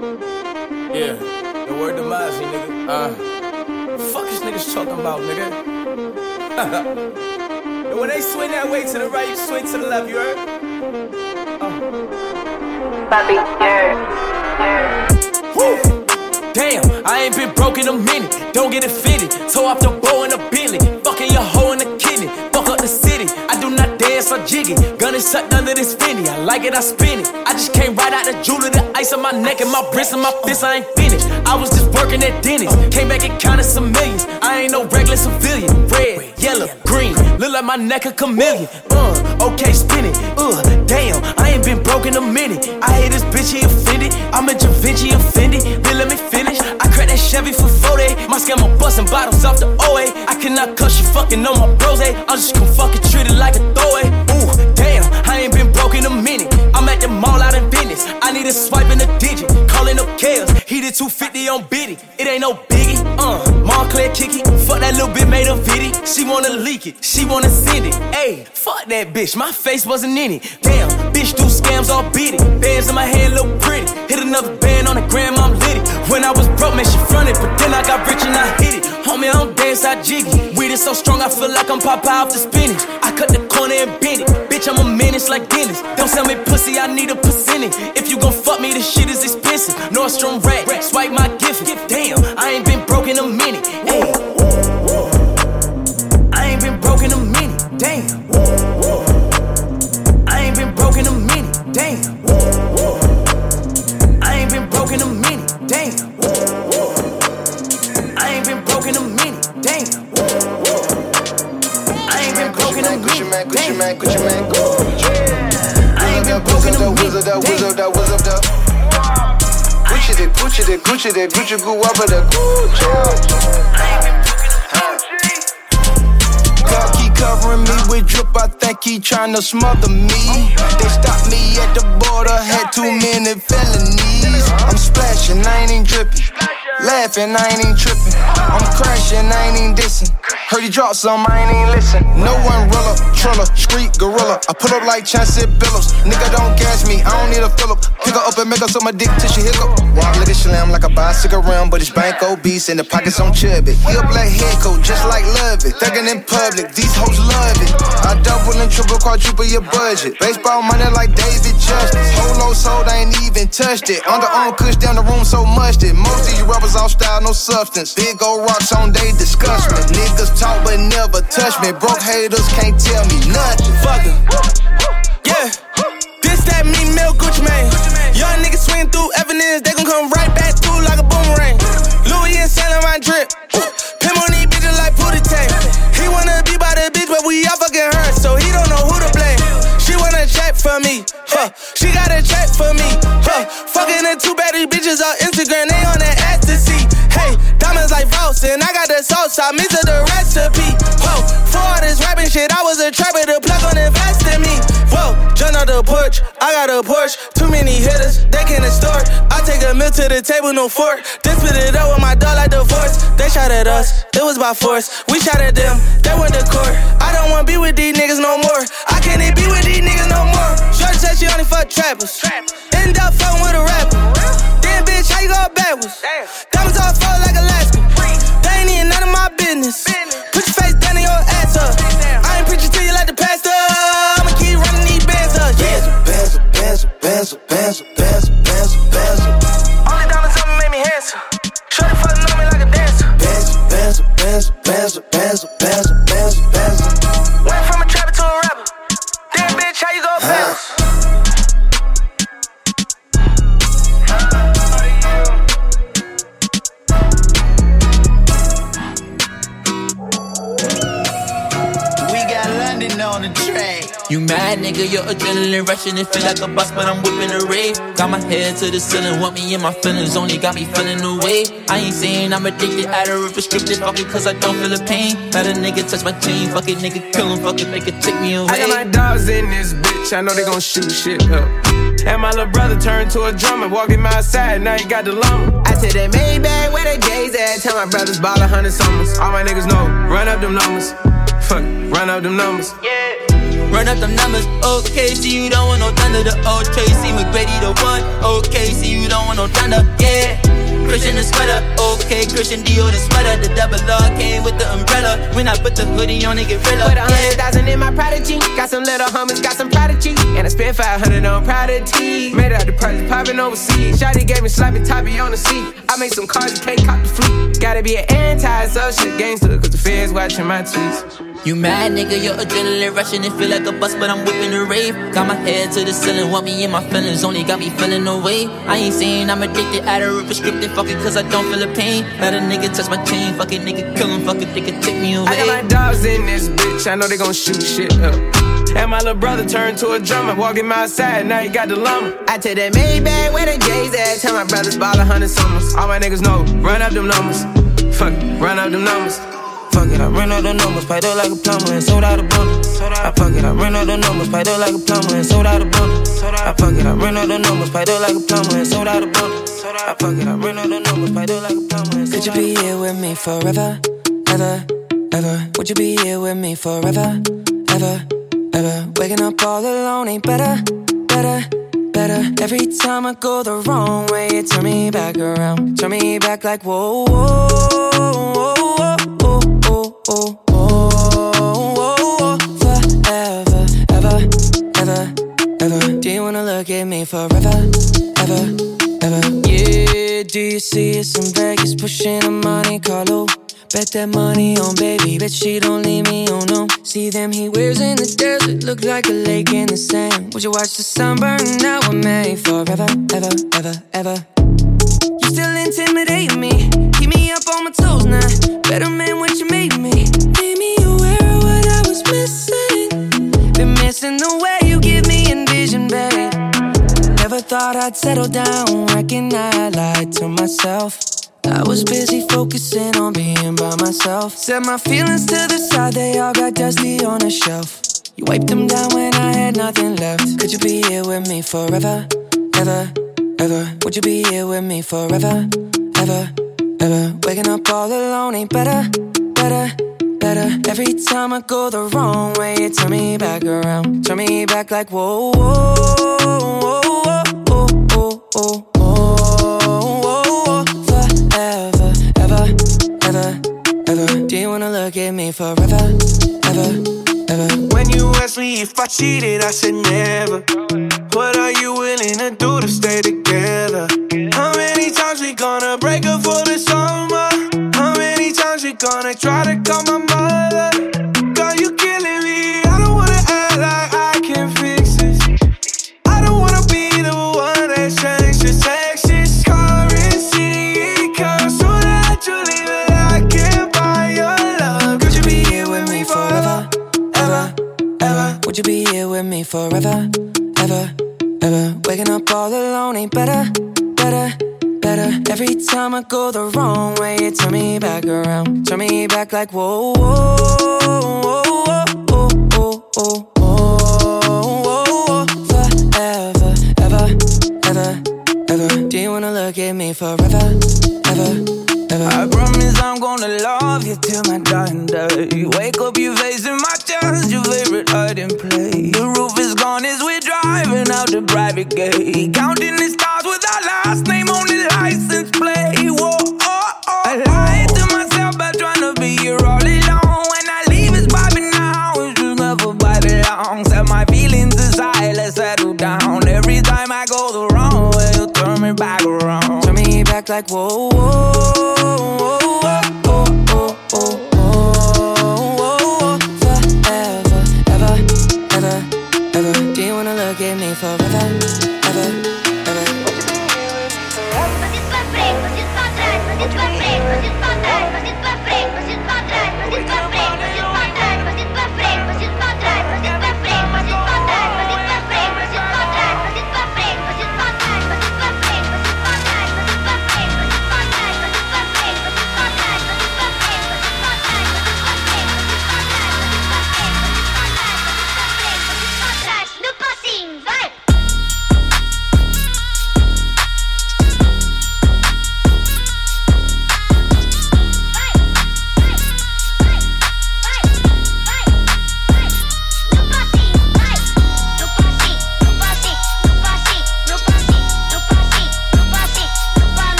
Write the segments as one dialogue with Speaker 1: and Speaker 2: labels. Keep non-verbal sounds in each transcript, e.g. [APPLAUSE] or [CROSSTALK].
Speaker 1: Yeah, the word to Mozzie, nigga. Uh, fuck is niggas talking about, nigga? and [LAUGHS] when they swing that way to the right, you swing to the left, you heard? Uh.
Speaker 2: Bobby, yeah, yeah.
Speaker 1: Woo! Damn, I ain't been broke in a minute. Don't get it fitted. Toe off the bow in a billy. Fucking your hoe in the kidney. The city. I do not dance or jiggy. Gun is sucked under this finny. I like it, I spin it. I just came right out the jewelry, the ice on my neck and my wrist and my fist. I ain't finished. I was just working at Dennis. Came back and counted some millions. I ain't no regular civilian. Red, yellow, green. Look like my neck a chameleon. Uh, okay, spin it. Uh, damn, I ain't been broke in a minute. I hate this bitch, he offended. I'm a Da Vinci offended. Chevy for 40. My scammer busting bottles off the OA. I cannot cuss you fucking on my bros. eh? I'm just gonna fucking treat it like a throwaway. Ooh, damn, I ain't been broke in a minute. I'm at the mall out in Venice. I need a swipe in a digit. Calling up chaos. He did 250 on Biddy. It ain't no biggie. Uh, Moncler kicky. Fuck that little bit made a viddy. She wanna leak it. She wanna send it. Ayy, fuck that bitch. My face wasn't in it. Damn, bitch do scams all beat it. Bands in my hand look pretty. Hit another band on the gram, I'm litty. When I was broke, man, she fronted. But then I got rich and I hit it. Homie, I don't dance, I jiggy. Weed is so strong, I feel like I'm Popeye off the spinach. I cut the corner and bend it. Bitch, I'm a menace like Dennis. Don't sell me pussy, I need a percentage. If you gon' fuck me, this shit is expensive. Nordstrom rack, swipe my gift. Damn, I ain't been broke in a minute. Ayy. I ain't been broke in a minute. Damn. Damn. I ain't been broke in a minute. Damn. I ain't been broke in a minute. Damn. I ain't been broke in a
Speaker 3: man,
Speaker 1: minute.
Speaker 3: Gucci Mane,
Speaker 1: Damn.
Speaker 3: Gucci Mane,
Speaker 1: I ain't been broke in a
Speaker 3: that wizard, that
Speaker 1: minute. Damn.
Speaker 3: that wizard, that. Gucci, the Gucci, the Gucci, the Gucci, go up with the Gucci. Covering me with drip, I think he tryna smother me. They stopped me at the border, had too many felonies. I'm splashing, I ain't dripping. Laughing, I ain't even tripping. I'm crashing, I ain't even dissing. Heard he dropped some, I ain't even listen. No one rilla, triller, street gorilla. I pull up like Chauncey Billups. Nigga don't gas me, I don't need a Phillip. Pick her up and make her suck my dick till she hiccup. Walk like a slam like a bicycle rim, but it's bank obese and the pockets on chubby. He a black head coat, just like love it. Thuggin' in public, these hoes love it. I double and triple, quadruple your budget. Baseball money like David Justice. Holo sold, I ain't even touched it. Underarm kush down the room so much that most of you rappers all style, no substance. Big old rocks on, they disgust me. Niggas talk but never touch me. Broke haters can't tell me nothing.
Speaker 4: Fuck it. Yeah. This that me milk Gucci Mane. Young niggas swing through evidence, they gon' come right back through like a boomerang. Louis and Saint Laurent drip. Pim on these bitches like Pootie Tang. He wanna be by the bitch, but we all fucking her, so he don't know who to blame. She wanna check for me, huh? She got a check for me, huh? Fucking the two baddie bitches on Instagram, I got the recipe. Whoa, for this rapping shit, I was a trapper, the plug on invest in me. Whoa, jump out the porch, I got a Porsche, too many hitters, they can't extort. I take a meal to the table, no fork. Then spit it up with my dog like divorce. They shot at us, it was by force. We shot at them, they went to court. I don't wanna be with these niggas no more. I can't even be with these niggas no more. Shorty said she only fuck trappers. End up fucking with a rapper. Then bitch, how you go backwards? Diamonds all fall like Alaska. They business. Put your face down in your ass up. I ain't preaching to you like the pastor. I'ma keep running these bands up. Yeah.
Speaker 3: Bezel, bezel, bezel, bezel, bezel, bezel,
Speaker 4: You
Speaker 5: mad, nigga, your adrenaline rushing it feel like a boss, but I'm whipping a rave. Got my head to the ceiling, want me in my feelings, only got me feeling away. I ain't saying I'm addicted, out of restricted, fuck it, cause I don't feel the pain. Let a nigga touch my chain, fuck it, nigga, kill him, fuck it, make it take me away.
Speaker 6: I got my dogs in this bitch, I know they gon' shoot shit up. And my little brother turned to a drummer, walked him outside, now he got the lumber. I said that Maybach, where the J's at? Tell my brothers ball a hundred summers. All my niggas know, run up them numbers. Fuck, run up them numbers.
Speaker 5: Run up them numbers, okay, see you don't want no thunder, the old Tracy McGrady, the one, okay, see you don't want no thunder, yeah. Christian the sweater, okay, Christian Dior the sweater. The double R came with the umbrella. When I put the hoodie on, it get realer.
Speaker 6: Put a hundred thousand in my prodigy. Got some little homies, got some prodigy. And I spent 500 on prodigy. Made out the price popping overseas. Shotty gave me sloppy toppy on the seat. I made some cars, you can't cop the fleet. Gotta be an anti-social gangster, cause the feds watching my tweets.
Speaker 5: You mad, nigga, your adrenaline rushing and feel like a bus, but I'm whipping the rave. Got my head to the ceiling, want me in my feelings, only got me feeling away. I ain't saying I'm addicted, out of restricted, fuck it, cause I don't feel the pain. Let a nigga touch my chain, fuck it, nigga, kill him, fuck it, nigga, take me away.
Speaker 6: I got my dogs in this bitch, I know they gon' shoot shit up. And my little brother turned to a drummer, walking outside, now he got the lumber. I take that Maybach where the J's at, tell my brothers ball a hundred summers. All my niggas know, run up them numbers. Fuck it, run up them numbers. Fuck it, I ran out the numbers, paid up like a plumber and sold out a bundle. I fuck it, I ran out the numbers, paid up like a plumber and sold out a bundle. I fuck it, I ran out the numbers, paid up like a plumber and sold out a bundle. I fuck it, I ran out the numbers, paid up like a plumber and
Speaker 7: Could you be here with me forever, ever, ever? Would you be here with me forever, ever, ever? Waking up all alone ain't better, better, better. Every time I go the wrong way, you turn me back around, turn me back like whoa, whoa, whoa, whoa, whoa, whoa, whoa, whoa, forever, ever, ever, ever. Do you wanna look at me forever, ever, ever? Yeah, do you see us in Vegas pushing a Monte Carlo? Bet that money on baby, bet she don't leave me, oh no. See them he wears in the desert, look like a lake in the sand. Would you watch the sun burn out with me forever, ever, ever, ever? You still intimidate me, keep me up on my toes now. Better man, what you made me. Made me aware of what I was missing. Been missing the way you give me envision, babe. Never thought I'd settle down, reckon I lied to myself. I was busy focusing on being by myself. Set my feelings to the side, they all got dusty on a shelf. You wiped them down when I had nothing left. Could you be here with me forever, ever, ever? Would you be here with me forever, ever, ever? Waking up all alone ain't better, better, better. Every time I go the wrong way, turn me back around, turn me back like whoa, whoa, whoa, look at me forever, ever, ever?
Speaker 8: When you asked me if I cheated, I said never. What are you willing to do to stay together? How many times we gonna break up for the summer? How many times we gonna try to call
Speaker 7: time I go the wrong way, you turn me back around, turn me back like whoa, whoa, whoa, whoa, whoa, whoa, whoa, whoa, forever, ever, ever, ever. Do you wanna look at me forever, ever, ever?
Speaker 8: I promise I'm gonna love you till my dying day. Wake up, you facing my your favorite hiding place. The roof is gone as we're driving out the private gate. Counting the stars with our last name on the license plate. Whoa, oh, oh. I lied to myself by trying to be here all alone. When I leave, it's vibing now. It's just never vibing long. Set my feelings aside, let's settle down. Every time I go the wrong way, you turn me back around.
Speaker 7: Turn me back like whoa, whoa, whoa,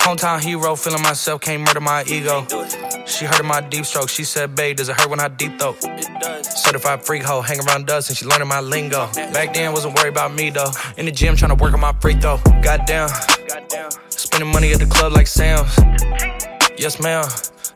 Speaker 4: Hometown hero, feeling myself, can't murder my ego. She heard of my deep stroke. She said, babe, does it hurt when I deep throat? Certified freak hoe, hang around dust and she learning my lingo. Back then, wasn't worried about me though. In the gym, trying to work on my free throw. Goddamn. Spending money at the club like Sam's. Yes, ma'am.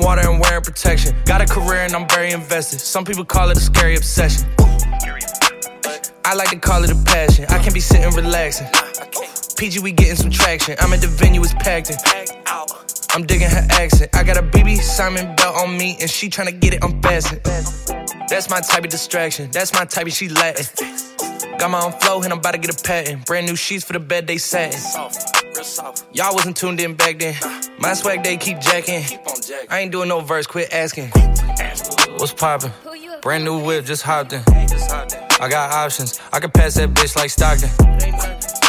Speaker 4: water and wearing protection. Got a career and I'm very invested. Some people call it a scary obsession. I like to call it a passion. I can be sitting relaxing. PG, we getting some traction. I'm at the venue, it's packed in. I'm digging her accent. I got a BB Simon belt on me, and she tryna get it unfastened. That's my type of distraction. That's my type of she Latin. Got my own flow, and I'm about to get a patent. Brand new sheets for the bed they satin. Y'all wasn't tuned in back then. My swag they keep jacking. I ain't doing no verse, quit asking. What's poppin'? Brand new whip, just hopped in. I got options. I can pass that bitch like Stockton.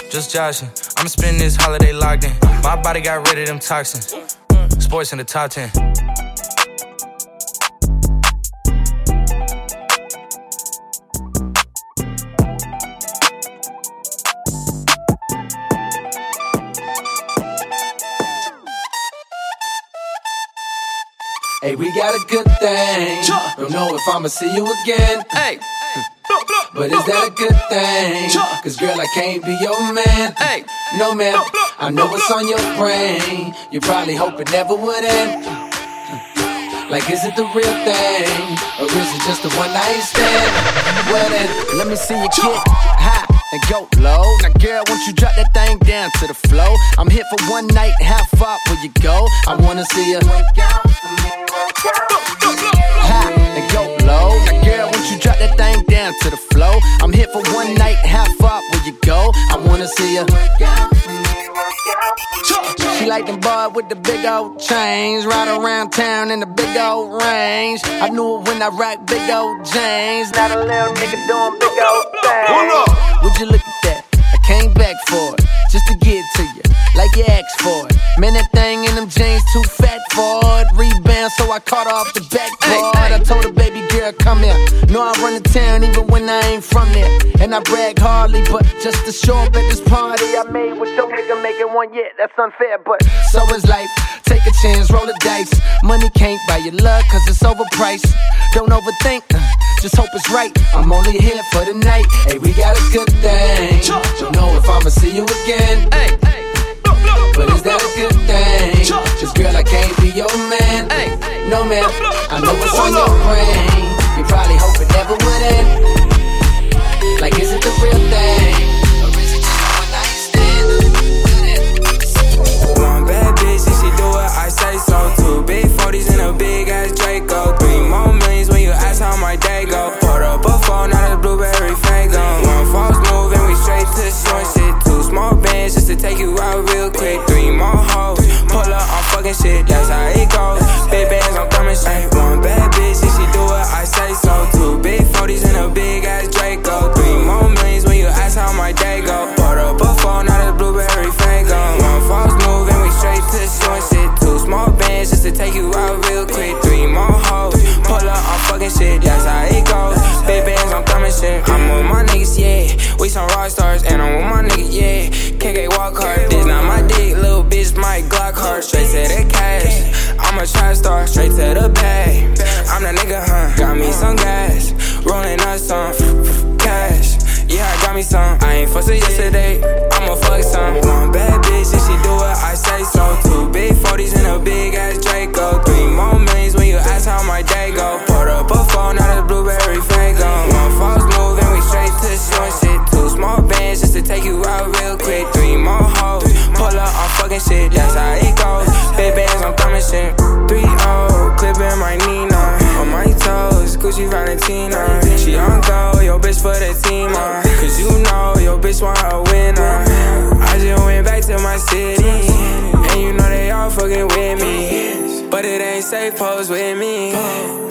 Speaker 4: Just joshing. I'ma spend this holiday locked in. Uh. My body got rid of them toxins. Uh, uh. Sports in the top 10.
Speaker 9: Hey, we got a good thing. Don't know if I'ma see you again. Hey. But is that a good thing? Cause girl, I can't be your man. Hey. No man, I know what's on your brain. You probably hope it never would end. Like, is it the real thing? Or is it just a one night stand? Well then, let me see you get high and go low. Now, girl, won't you drop that thing down to the flow? I'm here for one night, how far will you go? I wanna see you high and go low. Now, girl, won't you drop that thing down to the flow? I'm here for one night, how far will you go? I wanna see you. She like them boy with the big old chains, ride around town in the big old range. I knew it when I rock big old James. Not a little nigga doing big old things. Would you look at that? I came back for it, just to get to you, like you asked for it. Man, that thing in them jeans too fat for it. Rebound, so I caught her off the backboard. I told her, baby girl, come here. Know I run the town even when I ain't from there. And I brag hardly, but just to show up at this party I made with your nigga making one yet. That's unfair, but so is life. Take a chance, roll the dice. Money can't buy your love, cause it's overpriced. Don't overthink, uh, just hope it's right. I'm only here for the night. Hey, we got a good thing. Don't know if I'ma see you again. But is that a good thing? Just girl, I can't be your man. No man, I know what's on your brain. You probably hope it never would end. Like, is it the real thing?
Speaker 10: Shit, that's how fussing yesterday, I'ma fuck some. One bad bitch, and she do what I say so. Two big 40s and a big ass Draco. Three more millions when you ask how my day go. Put up a phone, not a blueberry Faygo. One false move and we straight to showing shit. Two small bands just to take you out real quick. Three more hoes, pull up, I'm fucking shit, that's how it goes. Big bands, I'm thumbing shit. Three O, clipping my Nina. On my toes, Gucci Valentina. She on go, yo bitch for the team, uh. Bitch want a winner. I just went back to my city. And you know they all fucking with me. But it ain't safe, pose with me.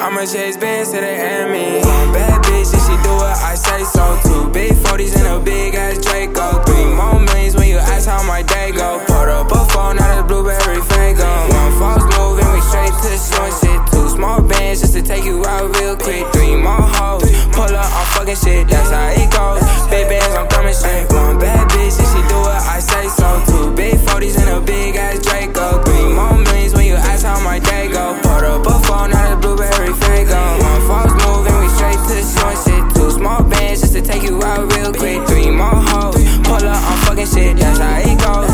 Speaker 10: I'ma chase bands to the enemy. One bad bitch, and she do what I say so. Two big 40s and a big ass Draco. Three more millions when you ask how my day go. Put up a phone, not a blueberry Faygo. One false move and we straight to showing shit. Two small bands just to take you out real quick. Three more hoes, pull up, I'm fucking shit. That's how it goes. Big bands, I'm coming straight. One bad bitch, and she do what I say so. Two big 40s and a big ass Draco. Three more millions when you ask how my day go. Put up a phone, not a blueberry Faygo. One false move and we straight to showing shit. Two small bands just to take you out real quick. Three more hoes, pull up, I'm fucking shit. That's how it goes.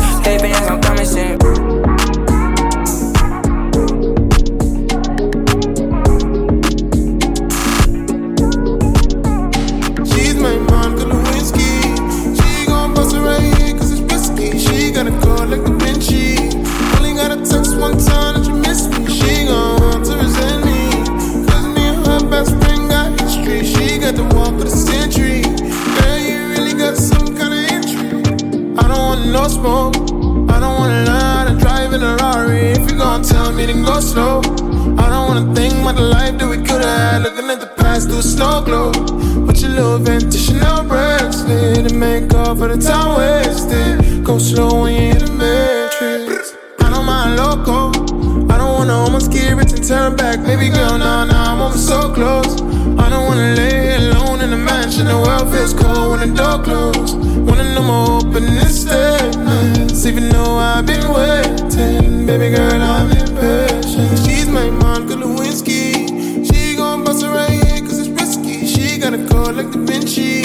Speaker 11: Door closed. Wanna know more opening statements, even though I've been waiting. Baby girl, I'm impatient. She's my Monica Lewinsky. She gon' bust it right here cause it's risky. She got a call like Da Vinci.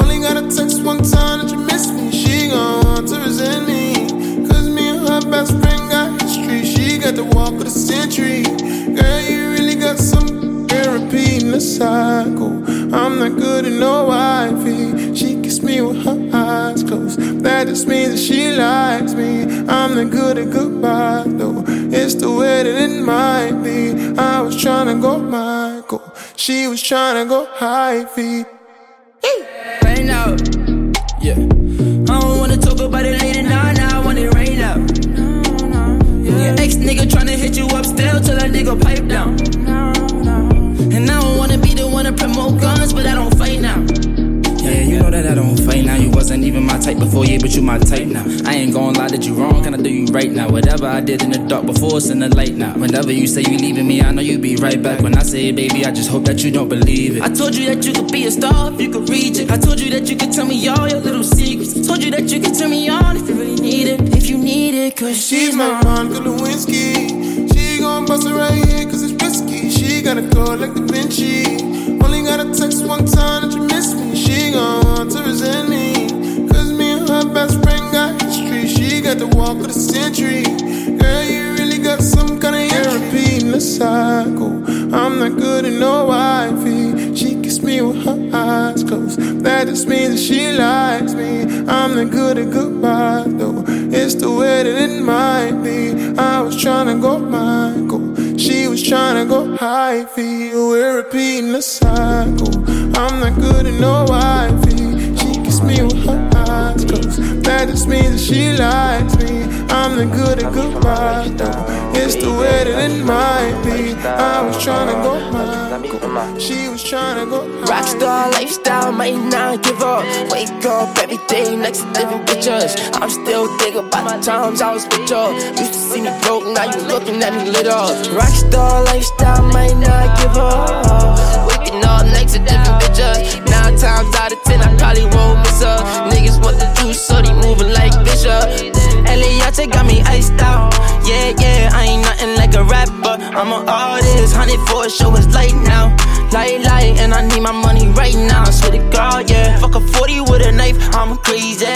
Speaker 11: Only got a text one time that you miss me. She gon' want to resent me. Cause me and her best friend got history. She got the walk of the century. Girl, you really got some girl repeating the cycle. I'm not good at no wifey. That just means that she likes me. I'm the good at goodbye though. It's the way that it might be. I was trying to go Michael. She was trying to go high feet.
Speaker 12: Right now, yeah. I don't wanna talk about it later, nah, nah, I want it right now. Your ex nigga tryna hit you up still till that nigga pipe wasn't even my type before, yeah, but you my type now. I ain't gonna lie that you wrong, can I do you right now? Whatever I did in the dark before, it's in the light now. Whenever you say you leaving me, I know you be right back. When I say it, baby, I just hope that you don't believe it. I told you that you could be a star if you could reach it. I told you that you could tell me all your little secrets. Told you that you could turn me on if you really need it. If you need it, cause
Speaker 11: She's my Monica Lewinsky. She gon' bust it right here cause it's risky. She got a call like Da Vinci. Only got a text one time that you miss me. She gon' want to resent me. Best friend got history. She got the walk of the century. Girl, you really got some kind of hair repeating the cycle. I'm not good at no wifey. She kiss me with her eyes closed. That just means that she likes me. I'm not good at goodbye though. It's the way that it might be. I was trying to go Michael. She was trying to go high feet. We're repeating the cycle. I'm not good at no wifey. She kiss me with her eyes closed. That just means that she likes me. I'm not good at goodbye though. It's the way that it might be. I was trying to go Michael. She was trying to go high
Speaker 12: Rockstar lifestyle, might not give up. Wake up every day next to different pictures. I'm still thinking about the times I was with you. Used to see me broke, now you looking at me lit up. Rockstar lifestyle, might not give up. Waking up next to different bitches. Nine times out of ten, I probably won't miss her. Niggas want the juice, so they moving like Bishop. Eliantte got me iced out. Yeah, yeah, I ain't nothing like a rapper. I'm an artist, hundred for a show is light now. Light, light, and I need my money right now. Swear to God, yeah. Fuck a 40 with a knife I'm crazy.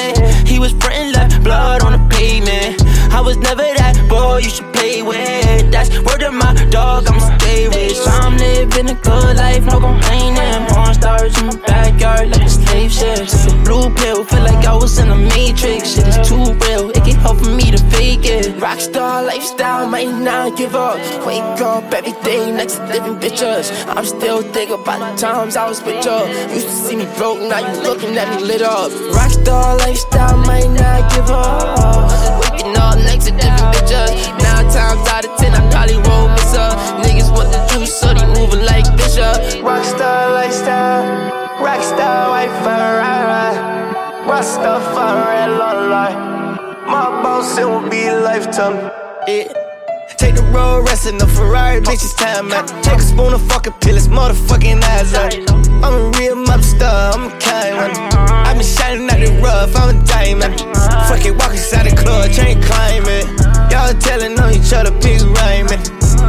Speaker 12: He was printing like blood on the pavement. I was never that boy you should play with. That's word of my dog, I'ma stay rich. I'm living a good life, no complaining. Porn stars in my backyard like a slave ship. Blue pill, feel like I was in a matrix. Shit is too real, it can't help for me to fake it. Rockstar lifestyle, might not give up. Wake up every day next to different bitches. I'm still thinking about the times I was with you. Used to see me broke, now you looking at me lit up. Rockstar lifestyle, might not give up. Waking up next to different bitches. Nine times out of ten, I probably won't miss her. Niggas want the juice, so they moving like Bishop.
Speaker 8: Rockstar lifestyle, rockstar Wi-Fi, right, la la. My boss, it will be lifetime.
Speaker 12: Yeah.
Speaker 8: Take the road, rest in the Ferrari, bitch, it's time, man. Take a spoon of fucking pill, it's motherfucking eyes up. I'm a real mob star, I'm a kind one. I been shining out the rough, I'm a diamond. Fuck it, walk inside the club, chain climbing. Y'all telling on each other, pigs rhyming.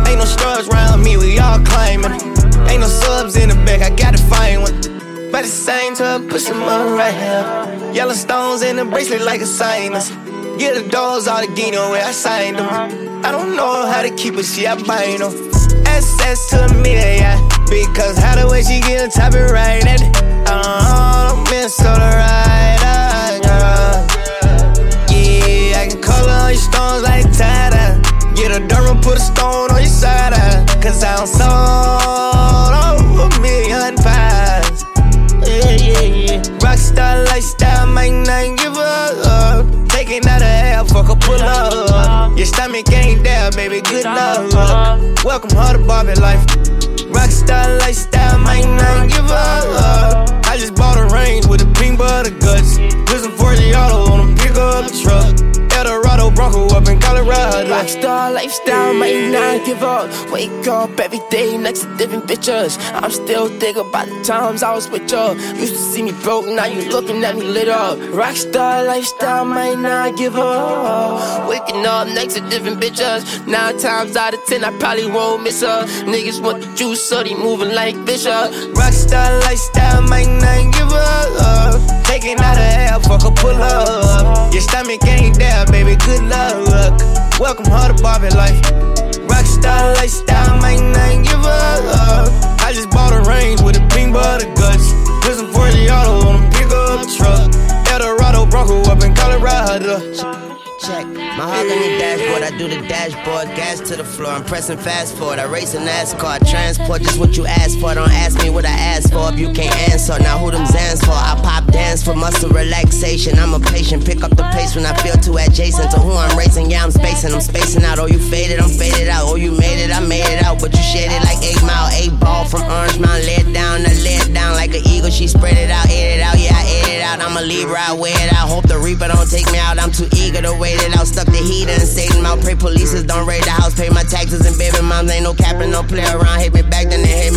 Speaker 8: Ain't no stars around me, we all climbing. Ain't no subs in the back, I gotta find one. By the same time, put some money right here. Yellow stones in the bracelet like a sinus. Get the doors all the Gino where I signed them. I don't know how to keep it, she I bind them. Access to me, yeah. Because how the way she get on top it right it. Oh, I'm been so the right, yeah. I can color all your stones like Tata. Get a Durham, put a stone on your side, uh, Cause I'm sold might not give up. Taking out a half, fuck a pull up. Your stomach ain't there, baby, good luck. Welcome her to Barbie life. Rockstar lifestyle, might not give up. I just bought a range with a pink butter guts. Put some 40 auto on them, pick up the truck. Eldorado Bronco up in Colorado.
Speaker 12: Rockstar lifestyle, might not give up. Wake up every day next to different bitches. I'm still thinking about the times I was with you. Used to see me broke, now you looking at me lit up. Rockstar lifestyle, might not give up. Waking up next to different bitches. Nine times out of ten, I probably won't miss her. Niggas want the juice, so they moving like Bishop.
Speaker 8: Rockstar lifestyle, might not give up. Taking out a half, fuck a pull up. Your stomach ain't there, baby, good luck. Welcome her to Bobby life. Rockstar lifestyle, might not give up. I just bought a range with a pink butter guts. Put some 40 auto on a pick up truck. Eldorado Bronco up in Colorado.
Speaker 13: Check. Mahogany dashboard, I do the dashboard. Gas to the floor, I'm pressing fast forward. I race a NASCAR. Transport just what you asked for. Don't ask me what I asked for if you can't answer. Now who them Xans for? I pop dance for muscle relaxation. I'm a patient. Pick up the pace when I feel too adjacent to who I'm racing. Yeah, I'm spacing. I'm spacing out. Oh, you faded, I'm faded out. Oh, you made it, I made it out. But you shaded like 8 mile, 8 ball from Orange Mound. It down, I it down like an eagle. She spread it out, ate it out. Yeah, I ate it out. I'm a Libra, I wear it out. Hope the Reaper don't take me out. I'm too eager to wait it out. Stuck the heat and Satan out. Pray polices don't raid the house. Pay my taxes and baby moms. Ain't no capping, no play around. Hit me back, then they hit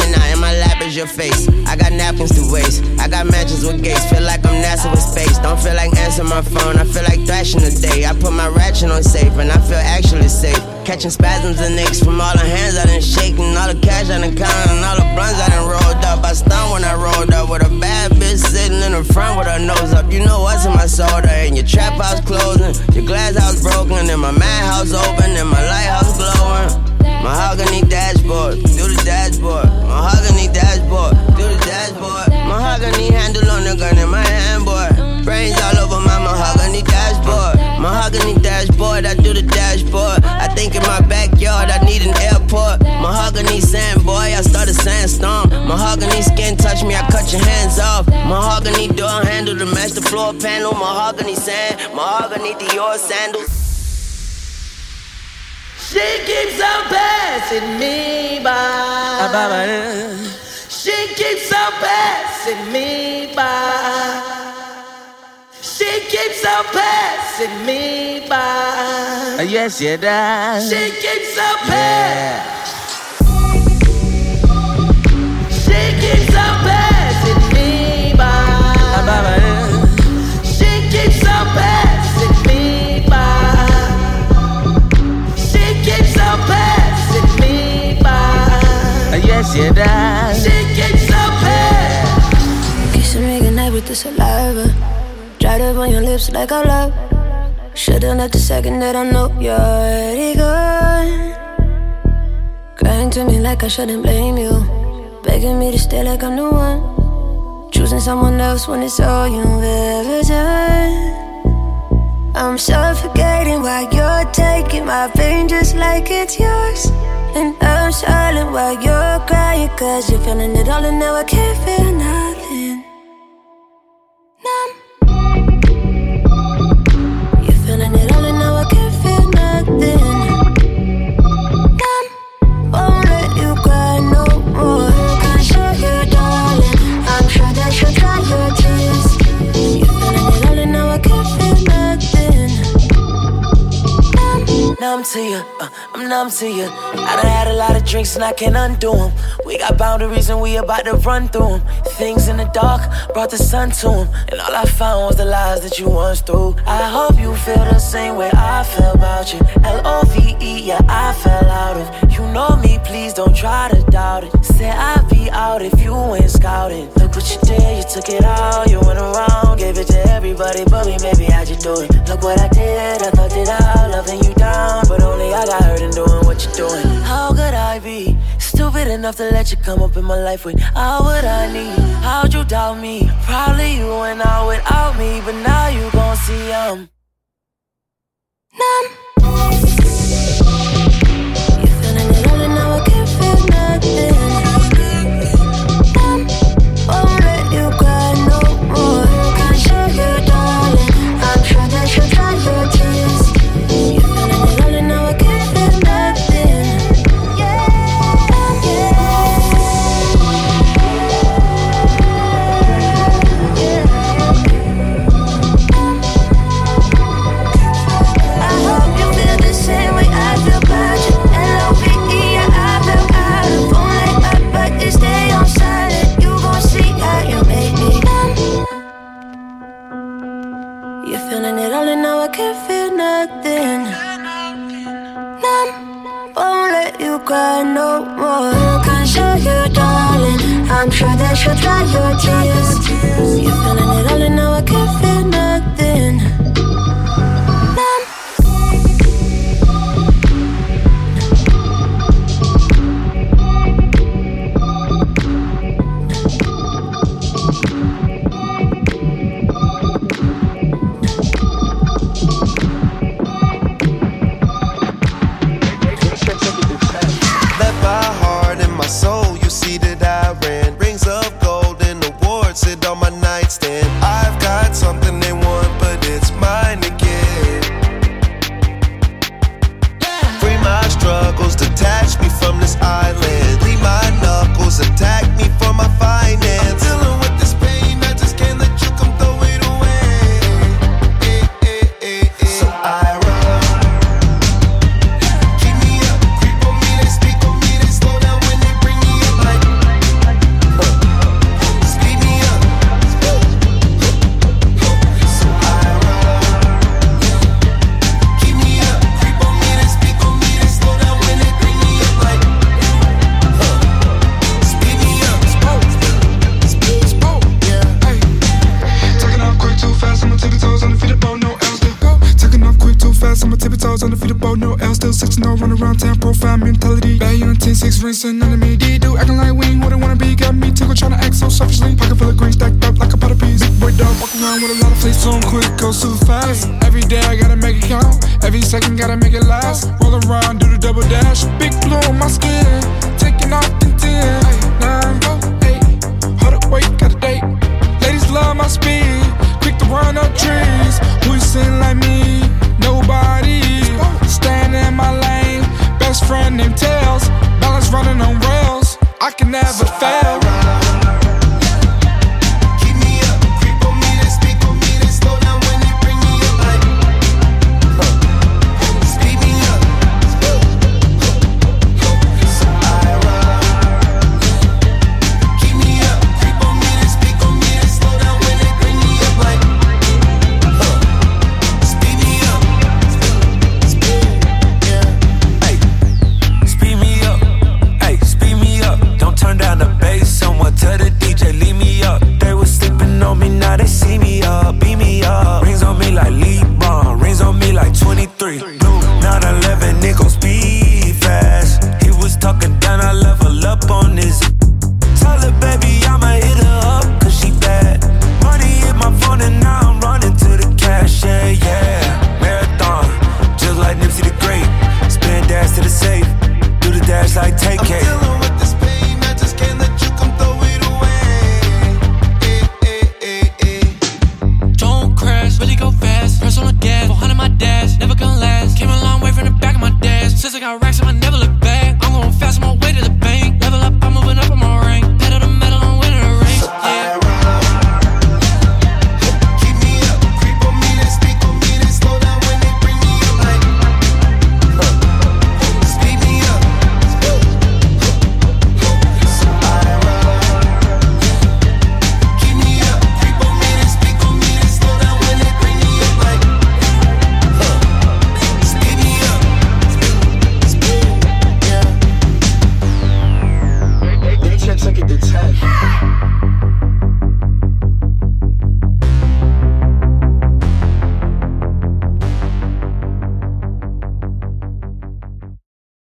Speaker 13: your face. I got napkins to waste. I got matches with gates. Feel like I'm NASA with space. Don't feel like answering my phone. I feel like thrashing today. I put my ratchet on safe and I feel actually safe. Catching spasms and aches from all the hands I done shaking. All the cash I done counted and all the blunts I done rolled up. I stunned when I rolled up with a bad bitch sitting in the front with her nose up. You know what's in my soda. And your trap house closing, your glass house broken, and my madhouse open, and my lighthouse glowing. Mahogany dashboard, do the dashboard. Mahogany dashboard, do the dashboard. Mahogany handle on the gun in my hand, boy. Brains all over my mahogany dashboard. Mahogany dashboard, I do the dashboard. I think in my backyard I need an airport. Mahogany sand, boy, I start a sandstorm. Mahogany skin touch me, I cut your hands off. Mahogany door handle the floor panel. Mahogany sand, mahogany Dior sandals.
Speaker 12: She keeps on passing me by. She keeps on passing me by. She keeps on passing me by.
Speaker 9: Yes, you does.
Speaker 12: She keeps on passing. She
Speaker 9: does.
Speaker 12: She keeps passing.
Speaker 14: Kissing me goodnight with the saliva. Dried up on your lips like I love. Should've left the second that I know you're already gone. Crying to me like I shouldn't blame you. Begging me to stay like I'm the one. Choosing someone else when it's all you've ever done. I'm suffocating while you're taking my pain just like it's yours. And I'm silent while you're cause you're feeling it all and now I can't feel nothing.
Speaker 12: To you, uh, I'm numb to you. I done had a lot of drinks and I can't undo them. We got boundaries and we about to run through them. Things in the dark brought the sun to them. And all I found was the lies that you once threw. I hope you feel the same way I feel about you. L O V E, yeah, I fell out of. You know me, please don't try to doubt it. Said I'd be out if you ain't scouting. Look what you did, you took it out. You went around, gave it to everybody but me. Maybe I just do it. Look what I did, I thought it out, loving you down. But only I got hurt in doing what you're doing. How could I be stupid enough to let you come up in my life with all what I need? How'd you doubt me? Probably you went out without me, but now you gon' see I'm
Speaker 14: numb. You're feeling it all and now I can't feel nothing. Nothing. Numb, won't let you cry no more. Can't show you, darling. I'm sure that you'll dry your tears. You're feeling it all and now I can't
Speaker 15: go super fast. Every day I gotta make it count. Every second gotta make it last. Roll around, do the double dash. Big blue on my skin. Taking off the 10, 9, 8. Hold up, wait, got a date. Ladies love my speed, quick to run up trees. Who sing like me? Nobody. Stand in my lane, best friend named Tails. Balance running on rails, I can never fail.
Speaker 16: I
Speaker 17: take it.